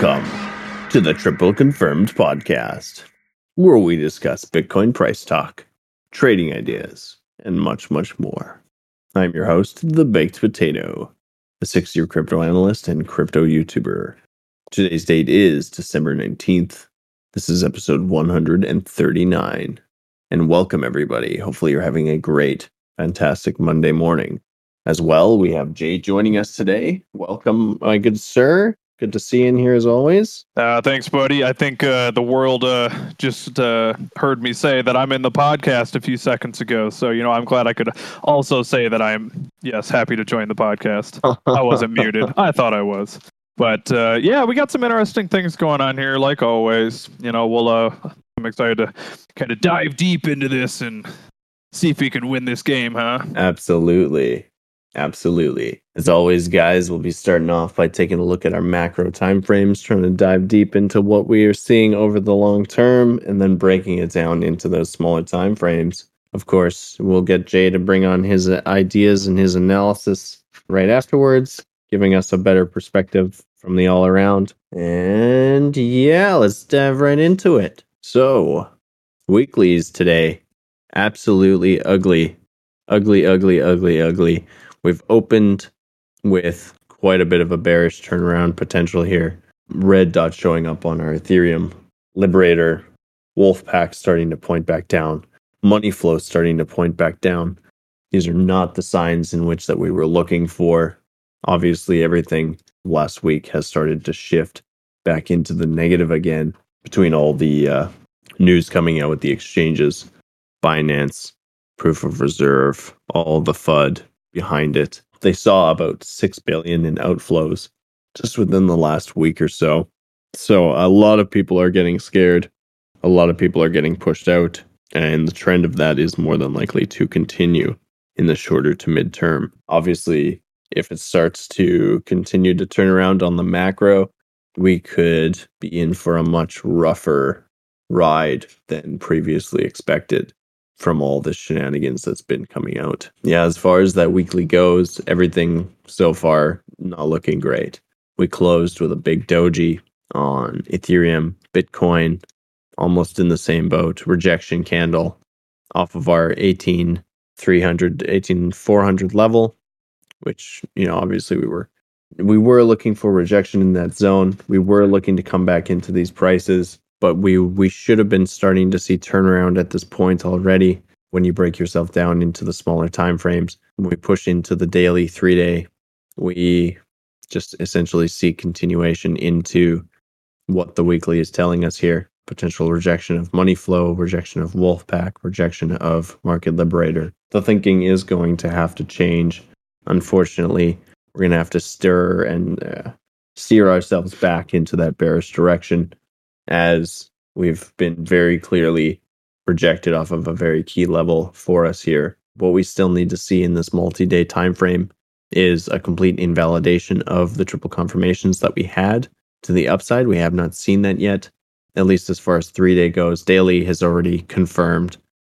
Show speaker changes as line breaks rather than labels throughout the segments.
Welcome to the Triple Confirmed Podcast, where we discuss Bitcoin price talk, trading ideas, and much, much more. I'm your host, The Baked Potato, a six year crypto analyst and crypto YouTuber. Today's date is December 19th. This is episode 139. And welcome, everybody. Hopefully, you're having a great, fantastic Monday morning. As well, we have Jay joining us today. Welcome, my good sir. Good to see you in here as always.
Uh, thanks, buddy. I think uh, the world uh, just uh, heard me say that I'm in the podcast a few seconds ago. So, you know, I'm glad I could also say that I'm, yes, happy to join the podcast. I wasn't muted. I thought I was. But uh, yeah, we got some interesting things going on here, like always. You know, we'll, uh, I'm excited to kind of dive deep into this and see if we can win this game, huh?
Absolutely. Absolutely. As always, guys, we'll be starting off by taking a look at our macro timeframes, trying to dive deep into what we are seeing over the long term, and then breaking it down into those smaller timeframes. Of course, we'll get Jay to bring on his ideas and his analysis right afterwards, giving us a better perspective from the all around. And yeah, let's dive right into it. So, weeklies today. Absolutely ugly. Ugly, ugly, ugly, ugly. We've opened with quite a bit of a bearish turnaround potential here. Red dot showing up on our Ethereum. Liberator, Wolfpack starting to point back down. Money flow starting to point back down. These are not the signs in which that we were looking for. Obviously, everything last week has started to shift back into the negative again between all the uh, news coming out with the exchanges, Binance, proof of reserve, all the FUD, behind it. They saw about 6 billion in outflows just within the last week or so. So a lot of people are getting scared. A lot of people are getting pushed out and the trend of that is more than likely to continue in the shorter to midterm. Obviously, if it starts to continue to turn around on the macro, we could be in for a much rougher ride than previously expected from all the shenanigans that's been coming out. Yeah, as far as that weekly goes, everything so far not looking great. We closed with a big doji on Ethereum, Bitcoin, almost in the same boat. Rejection candle off of our 18300 18400 level, which, you know, obviously we were we were looking for rejection in that zone. We were looking to come back into these prices but we we should have been starting to see turnaround at this point already when you break yourself down into the smaller time frames when we push into the daily three day we just essentially see continuation into what the weekly is telling us here. Potential rejection of money flow rejection of wolfpack rejection of market liberator. The thinking is going to have to change. Unfortunately we're going to have to stir and uh, steer ourselves back into that bearish direction as we've been very clearly projected off of a very key level for us here. What we still need to see in this multi-day time frame is a complete invalidation of the triple confirmations that we had to the upside. We have not seen that yet, at least as far as three day goes. Daily has already confirmed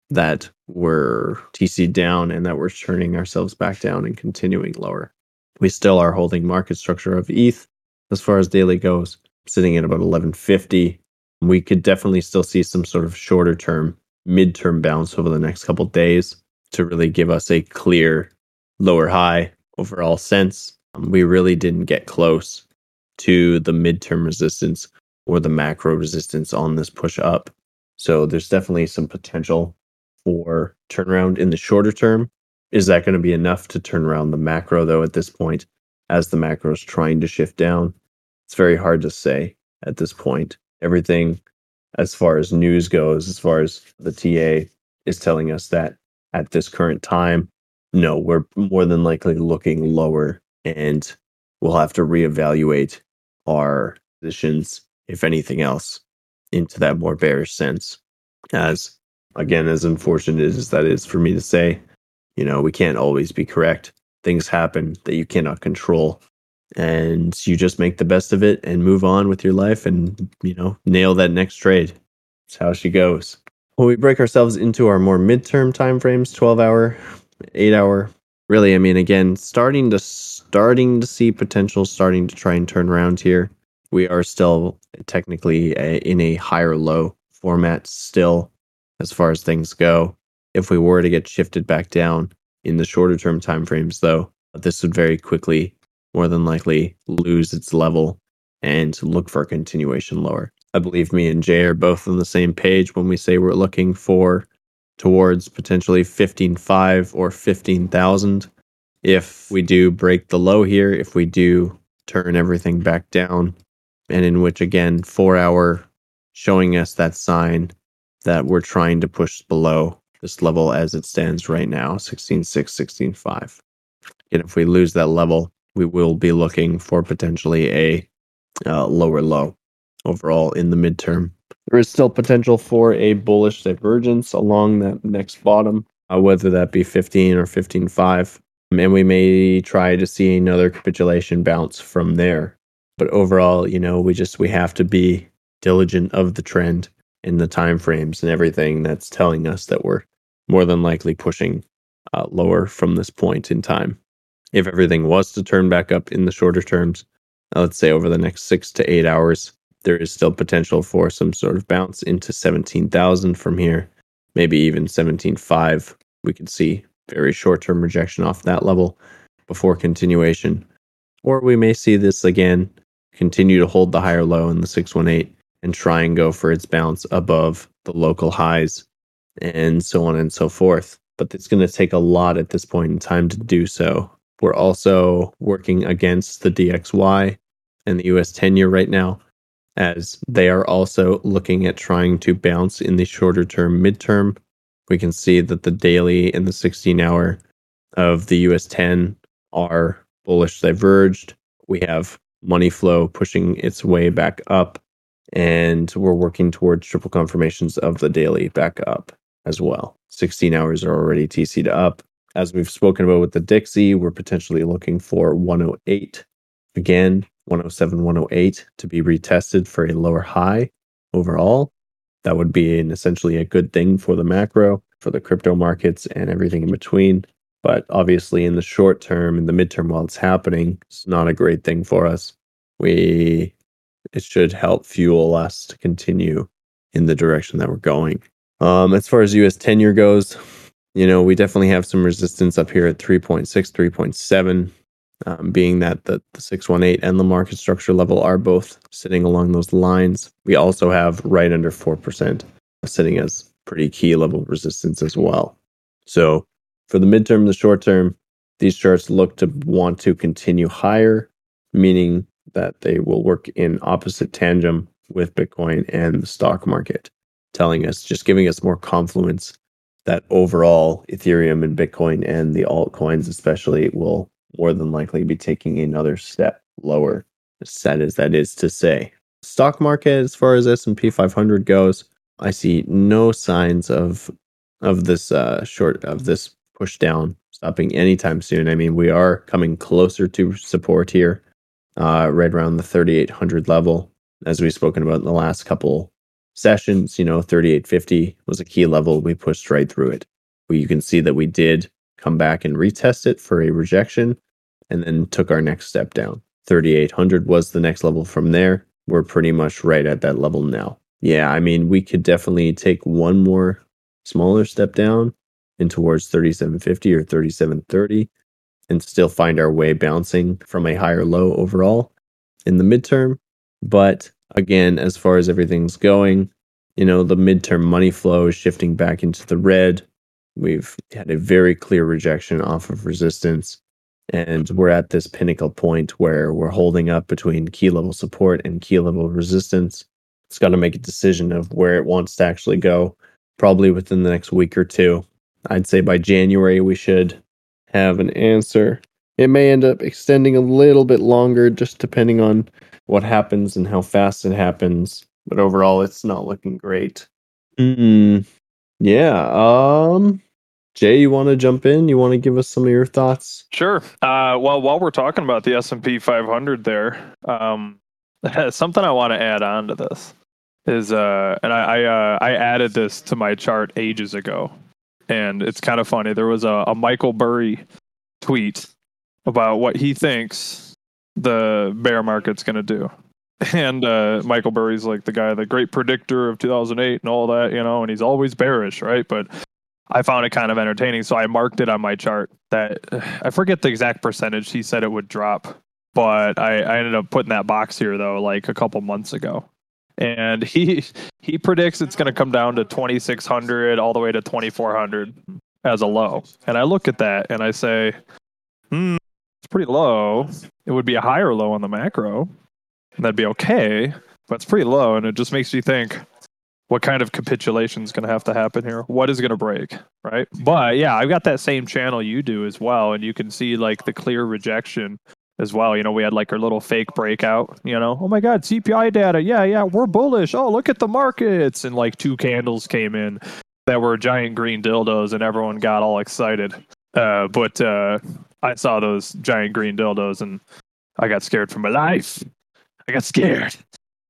that we're TC down and that we're turning ourselves back down and continuing lower. We still are holding market structure of ETH as far as daily goes sitting at about 1150. We could definitely still see some sort of shorter term, midterm bounce over the next couple days to really give us a clear lower high overall sense. Um, we really didn't get close to the midterm resistance or the macro resistance on this push up. So there's definitely some potential for turnaround in the shorter term. Is that going to be enough to turn around the macro though at this point as the macro is trying to shift down? It's very hard to say at this point. Everything, as far as news goes, as far as the TA is telling us that at this current time, no, we're more than likely looking lower and we'll have to reevaluate our positions, if anything else, into that more bearish sense. As again, as unfortunate as that is for me to say, you know, we can't always be correct. Things happen that you cannot control and you just make the best of it and move on with your life and you know nail that next trade that's how she goes when we break ourselves into our more midterm time frames 12 hour 8 hour really i mean again starting to starting to see potential starting to try and turn around here we are still technically a, in a higher low format still as far as things go. If we were to get shifted back down in the shorter term timeframes, though, this would very quickly, more than likely, lose its level and look for a continuation lower. I believe me and Jay are both on the same page when we say we're looking for towards potentially 15.5 or 15,000. If we do break the low here, if we do turn everything back down, and in which again, four hour showing us that sign that we're trying to push below this level as it stands right now 16.6, 16.5. And if we lose that level, we will be looking for potentially a uh, lower low overall in the midterm. There is still potential for a bullish divergence along that next bottom, uh, whether that be 15 or 15.5. And we may try to see another capitulation bounce from there. But overall, you know, we just we have to be diligent of the trend and the time frames and everything that's telling us that we're more than likely pushing uh, lower from this point in time. If everything was to turn back up in the shorter terms, uh, let's say over the next six to eight hours, there is still potential for some sort of bounce into 17,000 from here, maybe even 17.5. We could see very short term rejection off that level before continuation. Or we may see this again continue to hold the higher low in the 618 and try and go for its bounce above the local highs and so on and so forth. But it's going to take a lot at this point in time to do so. We're also working against the DXY and the US 10 year right now, as they are also looking at trying to bounce in the shorter term midterm. We can see that the daily and the 16 hour of the US 10 are bullish diverged. We have money flow pushing its way back up and we're working towards triple confirmations of the daily back up as well. 16 hours are already TC'd up. As we've spoken about with the Dixie, we're potentially looking for 108 again, 107, 108 to be retested for a lower high overall. That would be an essentially a good thing for the macro, for the crypto markets, and everything in between. But obviously, in the short term, in the midterm, while it's happening, it's not a great thing for us. We it should help fuel us to continue in the direction that we're going. Um, as far as US 10 year goes, you know, we definitely have some resistance up here at 3.6, 3.7, um, being that the, the 618 and the market structure level are both sitting along those lines. We also have right under 4% sitting as pretty key level resistance as well. So for the midterm, the short term, these charts look to want to continue higher, meaning that they will work in opposite tandem with Bitcoin and the stock market, telling us, just giving us more confluence that overall Ethereum and Bitcoin and the altcoins, especially, will more than likely be taking another step lower. Sad as that is to say, stock market as far as S and P 500 goes, I see no signs of of this uh, short of this push down stopping anytime soon. I mean, we are coming closer to support here uh, right around the 3800 level. As we've spoken about in the last couple sessions, you know, 3850 was a key level. We pushed right through it. You can see that we did come back and retest it for a rejection and then took our next step down. 3800 was the next level from there. We're pretty much right at that level now. Yeah, I mean, we could definitely take one more smaller step down in towards 3750 or 3730 and still find our way bouncing from a higher low overall in the midterm. But again, as far as everything's going, you know, the midterm money flow is shifting back into the red. We've had a very clear rejection off of resistance. And we're at this pinnacle point where we're holding up between key level support and key level resistance. It's got to make a decision of where it wants to actually go, probably within the next week or two. I'd say by January, we should have an answer. It may end up extending a little bit longer, just depending on what happens and how fast it happens. But overall, it's not looking great. Mm, yeah. Um, Jay, you want to jump in? You want to give us some of your thoughts?
Sure. Uh, well, while we're talking about the S and P 500, there, um, something I want to add on to this is, uh, and I I, uh, I added this to my chart ages ago, and it's kind of funny. There was a, a Michael Burry tweet about what he thinks the bear market's going to do. and uh, Michael Burry's like the guy, the great predictor of 2008 and all that, you know, and he's always bearish, right? But I found it kind of entertaining, so I marked it on my chart. That I forget the exact percentage he said it would drop, but I, I ended up putting that box here though, like a couple months ago, and he he predicts it's going to come down to 2600 all the way to 2400 as a low, and I look at that and I say, hmm, it's pretty low. It would be a higher low on the macro, and that'd be okay, but it's pretty low, and it just makes you think what kind of capitulation is going to have to happen here? What is going to break right? But yeah i've got that same channel you do as well and you can see like the clear rejection as well. You know we had like our little fake breakout you know? Oh my god cpi data. Yeah yeah we're bullish. Oh look at the markets. And like two candles came in that were giant green dildos and everyone got all excited. Uh, but uh, i saw those giant green dildos and i got scared for my life I got scared.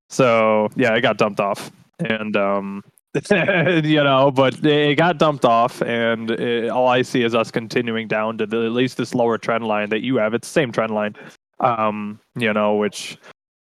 So yeah, I got dumped off, and um, you know, but it got dumped off, and it, all I see is us continuing down to the, at least this lower trend line that you have. It's the same trend line, um, you know, which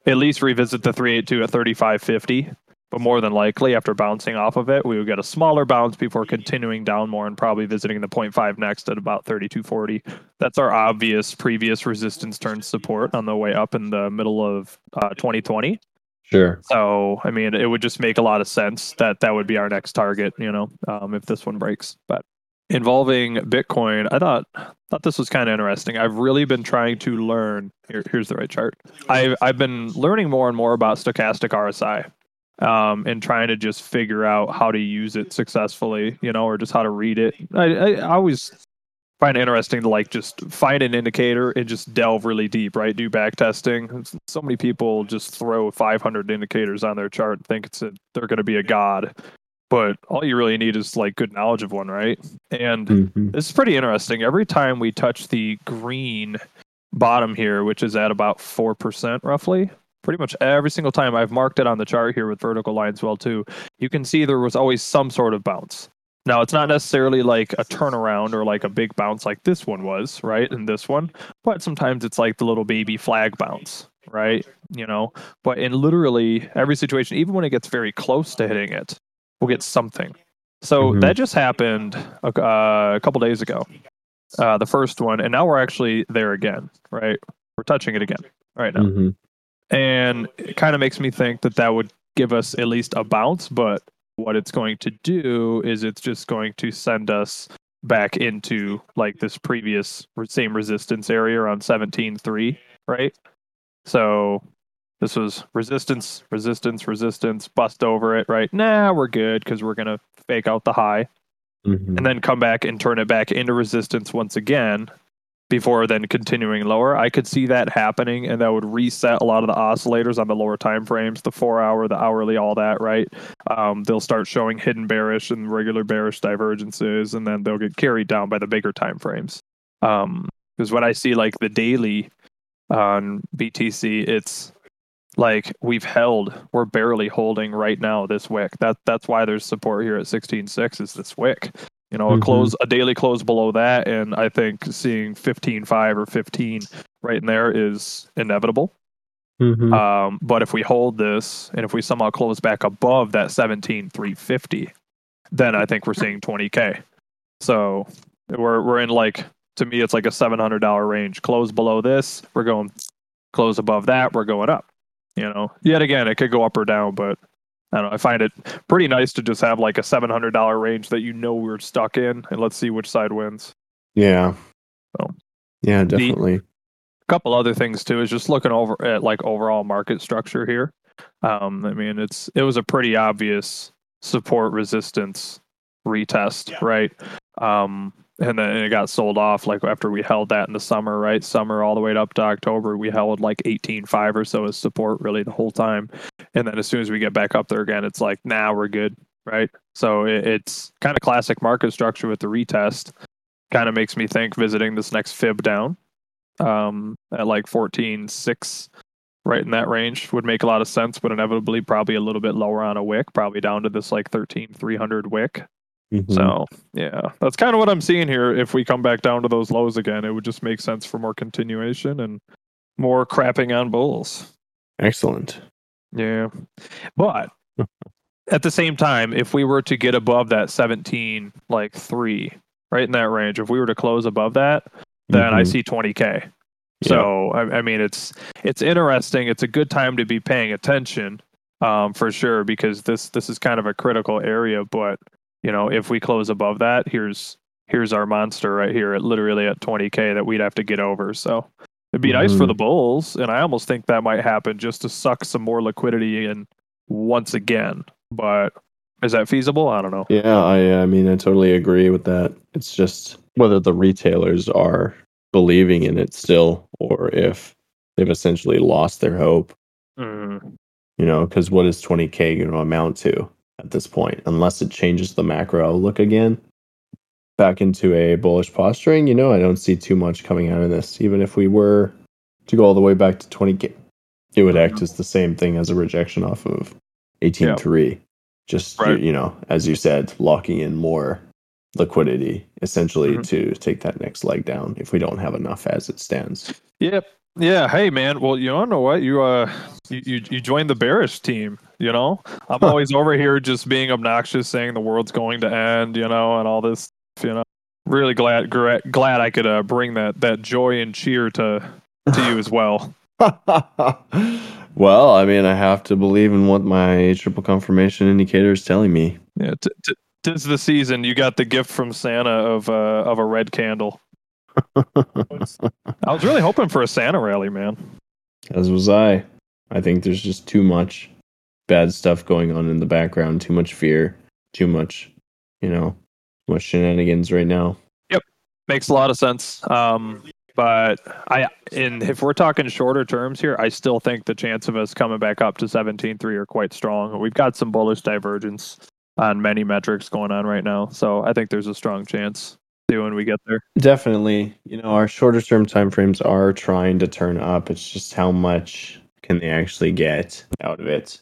at least revisit the 382 at 3550 but more than likely after bouncing off of it we would get a smaller bounce before continuing down more and probably visiting the 0.5 next at about 3240 that's our obvious previous resistance turn support on the way up in the middle of uh, 2020
sure.
So i mean it would just make a lot of sense that that would be our next target you know um, if this one breaks. But involving bitcoin i thought thought this was kind of interesting. I've really been trying to learn here, here's the right chart. I've, I've been learning more and more about stochastic rsi um, and trying to just figure out how to use it successfully, you know, or just how to read it. I, I, always find it interesting to like just find an indicator and just delve really deep, right? Do back testing. So many people just throw 500 indicators on their chart and think it's a, they're going to be a god. But all you really need is like good knowledge of one, right? And mm-hmm. is pretty interesting. Every time we touch the green bottom here, which is at about 4% roughly, pretty much every single time I've marked it on the chart here with vertical lines well too, you can see there was always some sort of bounce. Now it's not necessarily like a turnaround or like a big bounce like this one was, right? And this one, but sometimes it's like the little baby flag bounce, right? You know, but in literally every situation, even when it gets very close to hitting it, we'll get something. So mm-hmm. that just happened a, uh, a couple days ago, uh, the first one, and now we're actually there again, right? We're touching it again right now. Mm-hmm and it kind of makes me think that that would give us at least a bounce but what it's going to do is it's just going to send us back into like this previous same resistance area around 17.3 right? So this was resistance resistance resistance bust over it right? Nah we're good because we're going to fake out the high. Mm-hmm. and then come back and turn it back into resistance once again before then continuing lower. I could see that happening, and that would reset a lot of the oscillators on the lower time frames, the four hour, the hourly, all that. Right? Um, they'll start showing hidden bearish and regular bearish divergences, and then they'll get carried down by the bigger time frames. Because um, when I see like the daily on BTC, it's like we've held, we're barely holding right now this wick. That that's why there's support here at 16.6 is this wick. You know, mm-hmm. a close, a daily close below that, and I think seeing 15.5 or 15 right in there is inevitable. Mm-hmm. Um, but if we hold this, and if we somehow close back above that 17.350, then I think we're seeing 20k. So we're we're in like to me, it's like a $700 range. Close below this, we're going. Close above that, we're going up. You know, yet again, it could go up or down, but I don't know. I find it pretty nice to just have like a seven hundred dollar range that you know we're stuck in, and let's see which side wins.
Yeah. So, yeah, definitely.
The, a couple other things too is just looking over at like overall market structure here. Um, I mean, it's it was a pretty obvious support resistance retest, yeah. right? Um, and then it got sold off like after we held that in the summer right? Summer all the way up to october we held like 18.5 or so as support really the whole time. And then as soon as we get back up there again it's like now nah, we're good right? So it, it's kind of classic market structure with the retest. Kind of makes me think visiting this next fib down um, at like 14.6 right in that range would make a lot of sense but inevitably probably a little bit lower on a wick probably down to this like 13.300 wick Mm-hmm. So yeah, that's kind of what I'm seeing here. If we come back down to those lows again, it would just make sense for more continuation and more crapping on bulls.
Excellent.
Yeah. But at the same time, if we were to get above that 17, like three, right in that range, if we were to close above that, then I
Mhm.
see 20K. So I, I mean, it's it's interesting. It's a good time to be paying attention, um, for sure, because this this is kind of a critical area. But you know, if we close above that, here's here's our monster right here at literally at 20k that we'd have to get over. So it'd be nice for
Mhm.
the Bulls, and I almost think that might happen just to suck some more liquidity in once again. But is that feasible? I don't know.
Yeah, I I mean I totally agree with that. It's just whether the retailers are believing in it still or if they've essentially lost their hope,
Mm,
you know, cuz what is 20k going to amount to at this point unless it changes the macro outlook again back into a bullish posturing, you know, I don't see too much coming out of this even if we were to go all the way back to 20k. It would act as the same thing as a rejection off of 18.3. Just,
Right.
you know, as you said, locking in more liquidity essentially
Mhm.
to take that next leg down if we don't have enough as it stands.
Yep. Yeah. Hey, man. Well, you don't know what you uh you you, you joined the bearish team. You know, I'm always over here just being obnoxious, saying the world's going to end. You know, and all this. You know, really glad gra- glad I could uh, bring that that joy and cheer to to you as well.
well, I mean, I have to believe in what my triple confirmation indicator is telling me.
Yeah. T- t- tis the season. You got the gift from Santa of uh of a red candle. I was really hoping for a Santa rally, man.
As was I. I think there's just too much bad stuff going on in the background, too much fear, too much, you know, too much shenanigans right now. Yep.
Makes a lot of sense. Um, but I, in if we're talking shorter terms here, I still think the chance of us coming back up to 17-3 are quite strong. We've got some bullish divergence on many metrics going on right now, so I think there's a strong chance when we get there.
Definitely. You know, our shorter term time frames are trying to turn up. It's just how much can they actually get out of it.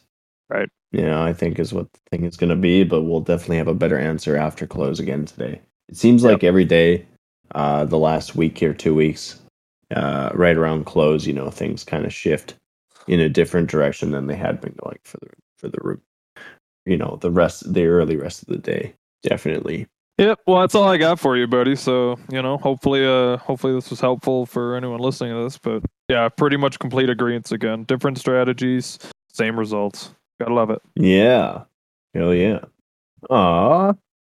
Right.
You know, I think is what the thing is going to be, but we'll definitely have a better answer after close again today. It seems
Yep.
like every day, uh, the last week or two weeks, uh, right around close, you know, things kind of shift in a different direction than they had been going for the for the room. You know, the rest, the early rest of the day, definitely.
Yep. Well, that's all I got for you, buddy. So you know, hopefully, uh, hopefully this was helpful for anyone listening to this. But yeah, pretty much complete agreements again. Different strategies, same results. Gotta love it.
Yeah. Hell yeah. Aw.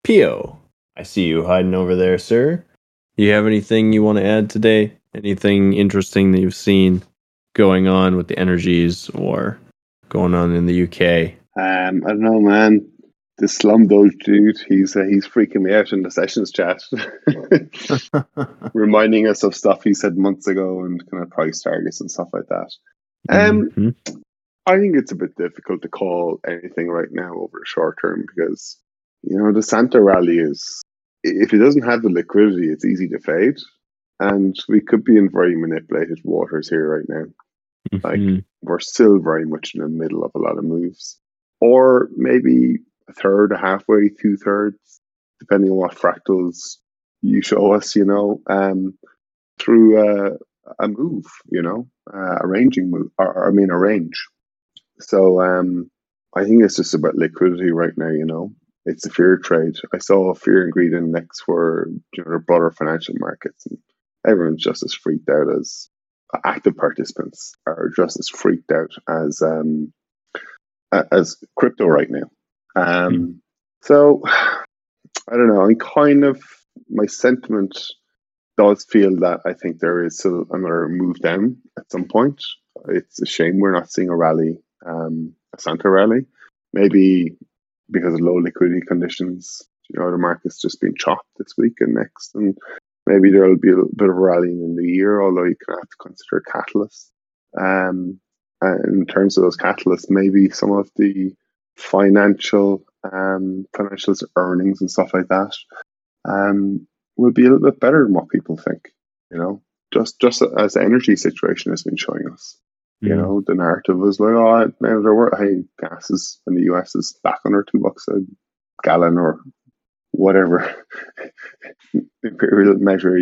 Pio. I see you hiding over there, sir. You have anything you want to add today? Anything interesting that you've seen going on with the energies or going on in the UK?
Um, I don't know, man. This Slumdog dude, he's uh, he's freaking me out in the sessions chat, reminding us of stuff he said months ago and kind of price targets and stuff like that. Um,
Mhm.
I think it's a bit difficult to call anything right now over the short term because you know the Santa rally is if it doesn't have the liquidity, it's easy to fade, and we could be in very manipulated waters here right now. like-
Mhm.
we're still very much in the middle of a lot of moves, or maybe a third, a halfway, two thirds, depending on what fractals you show us. You know, um, through uh, a move. You know, uh, a ranging move, or, or I mean, a range. So um, I think it's just about liquidity right now. You know, it's a fear trade. I saw a fear and greed index for you know the broader financial markets, and everyone's just as freaked out as active participants are just as freaked out as um, as crypto right now. Um, So I don't know. I kind of my sentiment does feel that I think there is still another move down at some point. It's a shame we're not seeing a rally, um, a Santa rally. Maybe because of low liquidity conditions. You know, the market's just been chopped this week and next, and maybe there'll be a bit of rallying in the year. Although you can have to consider catalysts. Um, in terms of those catalysts, maybe some of the financial um, financials earnings and stuff like that um, will be a little bit better than what people think. You know, just just as the energy situation has been showing us. You
Mhm.
know, the narrative was like, oh, man, there were hey, gases in the US is back under two bucks a gallon or whatever imperial measure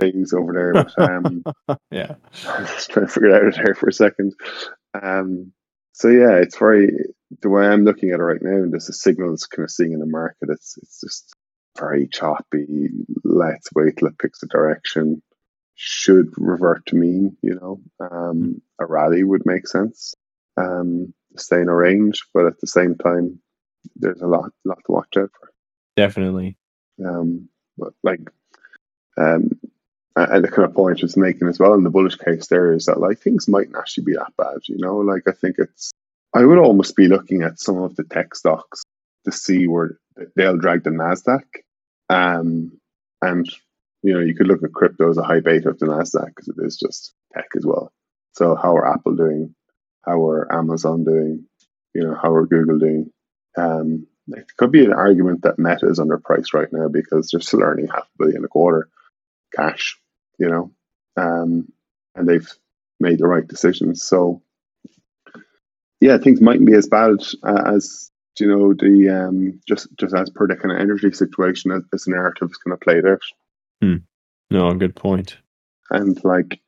things over there. But um,
yeah.
I was trying to figure it out there for a second. Um, so yeah, it's very the way I'm looking at it right now, and there's a signal that's kind of seeing in the market. It's it's just very choppy. Let's wait till it picks a direction. Should revert to mean, you know. Um, a rally would make sense. Um, stay in a range, but at the same time, there's a lot lot to watch out for.
Definitely.
Um, but like, um, and the kind of point it's making as well in the bullish case there is that like things mightn't actually be that bad. You know, like I think it's I would almost be looking at some of the tech stocks to see where they'll drag the Nasdaq. Um, and you know, you could look at crypto as a high beta of the Nasdaq because it is just tech as well. So how are Apple doing? How are Amazon doing? You know, how are Google doing? Um, it could be an argument that Meta is underpriced right now because they're still earning half a billion a quarter cash, you know, um, and they've made the right decisions. So, yeah, things mightn't be as bad as you know the um, just just as per the kind of energy situation as, the narrative is kind of played out.
Hmm. No, good point.
And like,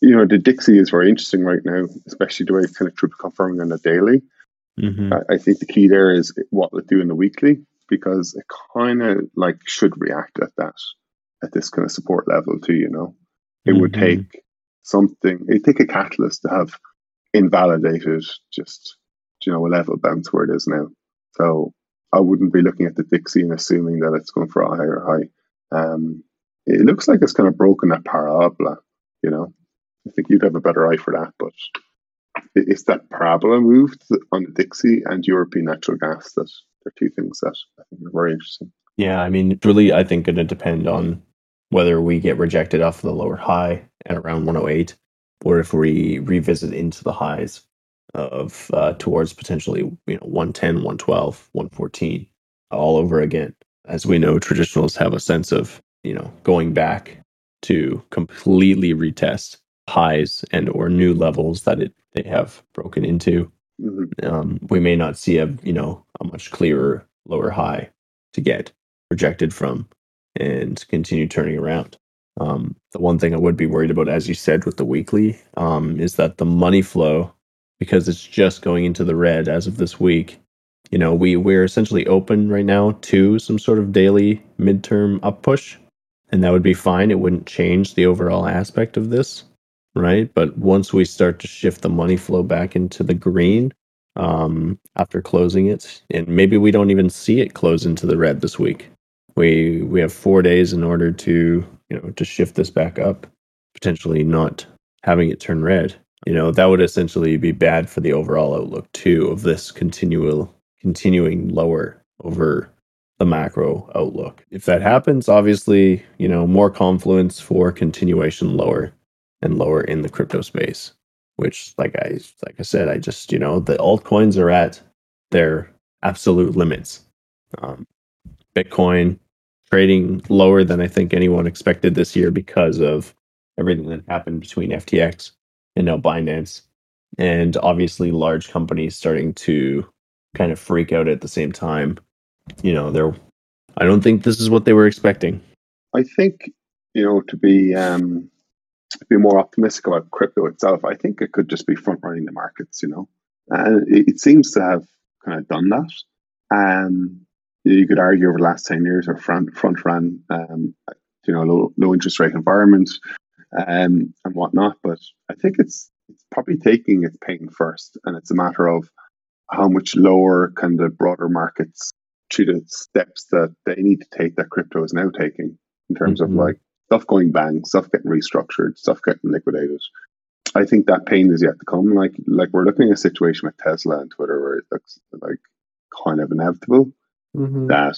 you know, the Dixie is very interesting right now, especially the way it's kind of triple confirming on the daily.
Mm-hmm.
I, I think the key there is what we do in the weekly because it kind of like should react at that at this kind of support level too. You know, it would
Mhm.
take something. It take a catalyst to have invalidated just you know a level bounce where it is now. So I wouldn't be looking at the Dixie and assuming that it's going for a higher high. Um, it looks like it's kind of broken that parabola. You know, I think you'd have a better eye for that, but it- it's that parabola move on the Dixie and European natural gas that are two things that I think are very interesting.
Yeah, I mean, really, I think, going to depend on whether we get rejected off the lower high at around 108, or if we revisit into the highs of uh, towards potentially you know 110, 112, 114 all over again. As we know, traditionals have a sense of you know going back to completely retest highs and or new levels that it they have broken into
hmm
um, we may not see a you know a much clearer lower high to get projected from and continue turning around. Um, the one thing I would be worried about, as you said, with the weekly, um, is that the money flow, because it's just going into the red as of this week. You know, we we're essentially open right now to some sort of daily midterm up push, and that would be fine. It wouldn't change the overall aspect of this, right? But once we start to shift the money flow back into the green, um, after closing it, and maybe we don't even see it close into the red this week. We we have four days in order to you know to shift this back up, potentially not having it turn red. You know that would essentially be bad for the overall outlook too of this continual continuing lower over the macro outlook. If that happens, obviously you know more confluence for continuation lower and lower in the crypto space which like I like I said, I just you know the altcoins are at their absolute limits. Um, Bitcoin trading lower than I think anyone expected this year because of everything that happened between FTX and now Binance, and obviously large companies starting to kind of freak out at the same time. You know, they're I don't think this is what they were expecting.
I think you know to be um, to be more optimistic about crypto itself. I think it could just be front running the markets. You know, and it, it seems to have kind of done that. Um, you could argue over the last ten years or front front ran, um, you know, low, low interest rate environment um, and whatnot. But I think it's it's probably taking its pain first, and it's a matter of how much lower can the broader markets treat the steps that they need to take that crypto is now taking in terms
Mhm.
of like stuff going bang, stuff getting restructured, stuff getting liquidated. I think that pain is yet to come. Like like we're looking at a situation with Tesla and Twitter where it looks like kind of inevitable that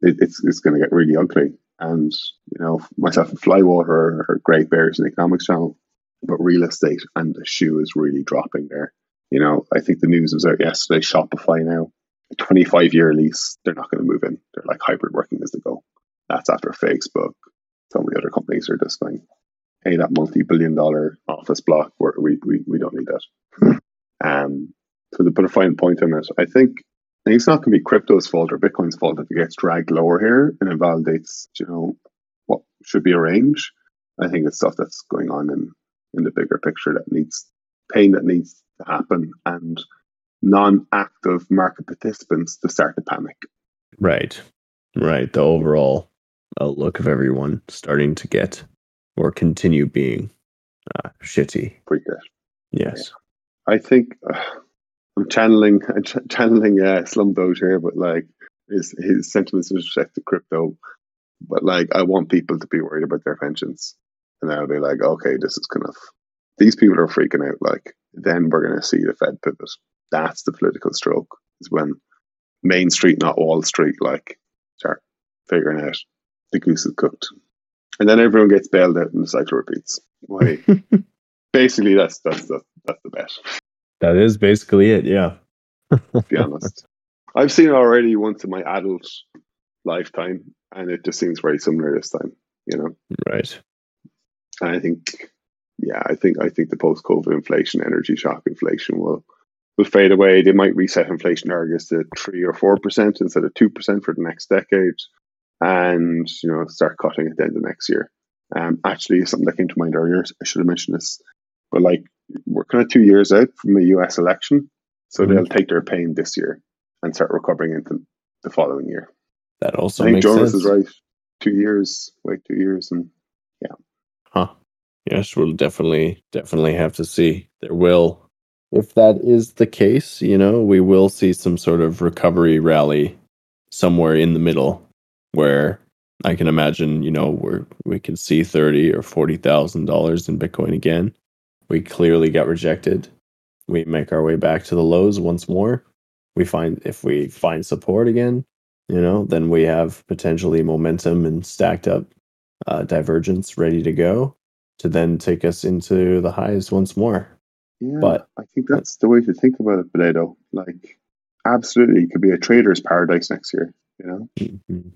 it, it's it's going to get really ugly. And you know, myself and Flywater are, great bears in the economics channel, but real estate and the shoe is really dropping there. You know, I think the news was out yesterday. Shopify now, 25 year lease. They're not going to move in. They're like hybrid working as they go. That's after Facebook. So many other companies are just going, hey, that multi billion dollar office block, we, we, we don't need that. um, so to put a fine point on it, I think Think it's not going to be crypto's fault or Bitcoin's fault if it gets dragged lower here and it validates, you know, what should be a range. I think it's stuff that's going on in, in the bigger picture that needs pain that needs to happen and non-active market participants to start to panic.
Right. Right. The overall outlook of everyone starting to get or continue being uh, shitty.
Freak out.
Yes.
I think uh, I'm channeling I'm ch- channeling uh, Slumdog here, but like his his sentiments with respect to crypto. But like, I want people to be worried about their pensions, and I'll be like, okay, this is kind of these people are freaking out. Like, then we're going to see the Fed pivot. That's the political stroke. Is when Main Street, not Wall Street, like start figuring out the goose is cooked, and then everyone gets bailed out, and the cycle repeats. Why? Basically, that's that's the that's the bet.
That is basically it. Yeah.
to be honest. I've seen it already once in my adult lifetime, and it just seems very similar this time. You know,
Right.
and I think, yeah, I think I think the post-COVID inflation, energy shock inflation will will fade away. They might reset inflation targets to three or four percent instead of two percent for the next decade, and you know, start cutting at the end of next year. Um, actually, something that came to mind earlier, I should have mentioned this, but like we're kind of two years out from the U.S. election, so
Mhm.
they'll take their pain this year and start recovering into the following year.
That also
I think
makes
Jonas
sense.
is right. Two years, wait two years, and yeah.
Huh. Yes, we'll definitely definitely have to see. There will if that is the case, you know, we will see some sort of recovery rally somewhere in the middle where I can imagine, you know, where we can see thirty or forty thousand dollars in Bitcoin again. We clearly got rejected. We make our way back to the lows once more. We find if we find support again, you know, then we have potentially momentum and stacked up uh, divergence ready to go to then take us into the highs once more.
yeah,
But-
I think that's the way to think about it, Belado. Like, absolutely, it could be a trader's paradise next year. You know,
Mhm.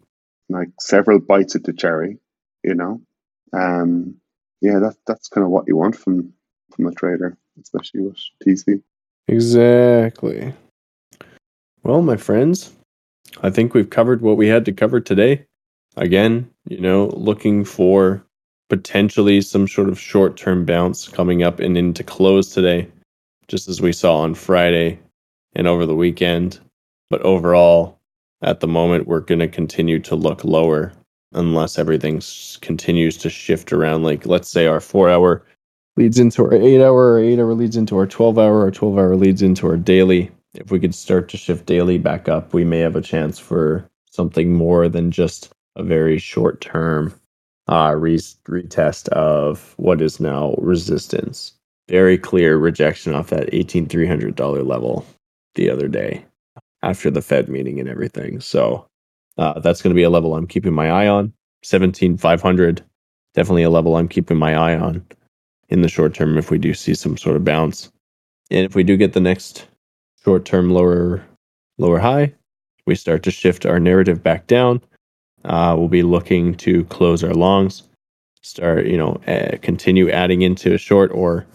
like several bites at the cherry. You know, um, yeah, that that's kind of what you want from from a trader, especially with TC.
Exactly. Well, my friends, I think we've covered what we had to cover today. Again, you know, looking for potentially some sort of short term bounce coming up and into close today, just as we saw on Friday and over the weekend. But overall, at the moment, we're going to continue to look lower unless everything continues to shift around. Like, let's say our four hour leads into our eight hour, our eight hour leads into our 12 hour, our 12 hour leads into our daily. If we could start to shift daily back up, we may have a chance for something more than just a very short term uh, re- retest of what is now resistance. Very clear rejection off that $18,300 level the other day after the Fed meeting and everything. So uh, that's going to be a level I'm keeping my eye on. 17,500, definitely a level I'm keeping my eye on in the short term if we do see some sort of bounce. And if we do get the next short term lower lower high, we start to shift our narrative back down. Uh, we'll be looking to close our longs, start you know uh, continue adding into a short or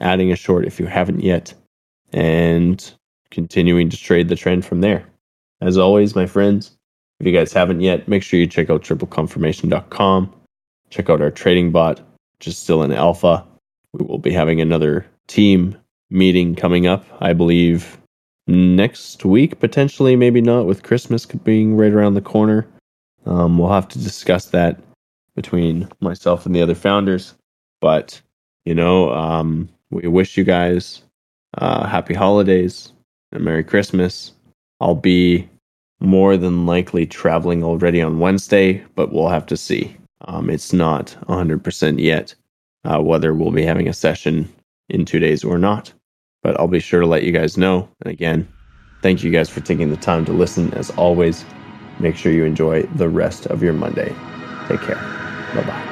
adding a short if you haven't yet, and continuing to trade the trend from there. As always, my friends, if you guys haven't yet, make sure you check out tripleconfirmation.com. Check out our trading bot, which is still in alpha. We will be having another team meeting coming up, I believe, next week, potentially, maybe not, with Christmas being right around the corner. Um, we'll have to discuss that between myself and the other founders. But, you know, um, we wish you guys uh, happy holidays and Merry Christmas. I'll be more than likely traveling already on Wednesday, but we'll have to see. Um, it's not 100% yet uh, whether we'll be having a session in two days or not. But I'll be sure to let you guys know. And again, thank you guys for taking the time to listen. As always, make sure you enjoy the rest of your Monday. Take care. Bye bye.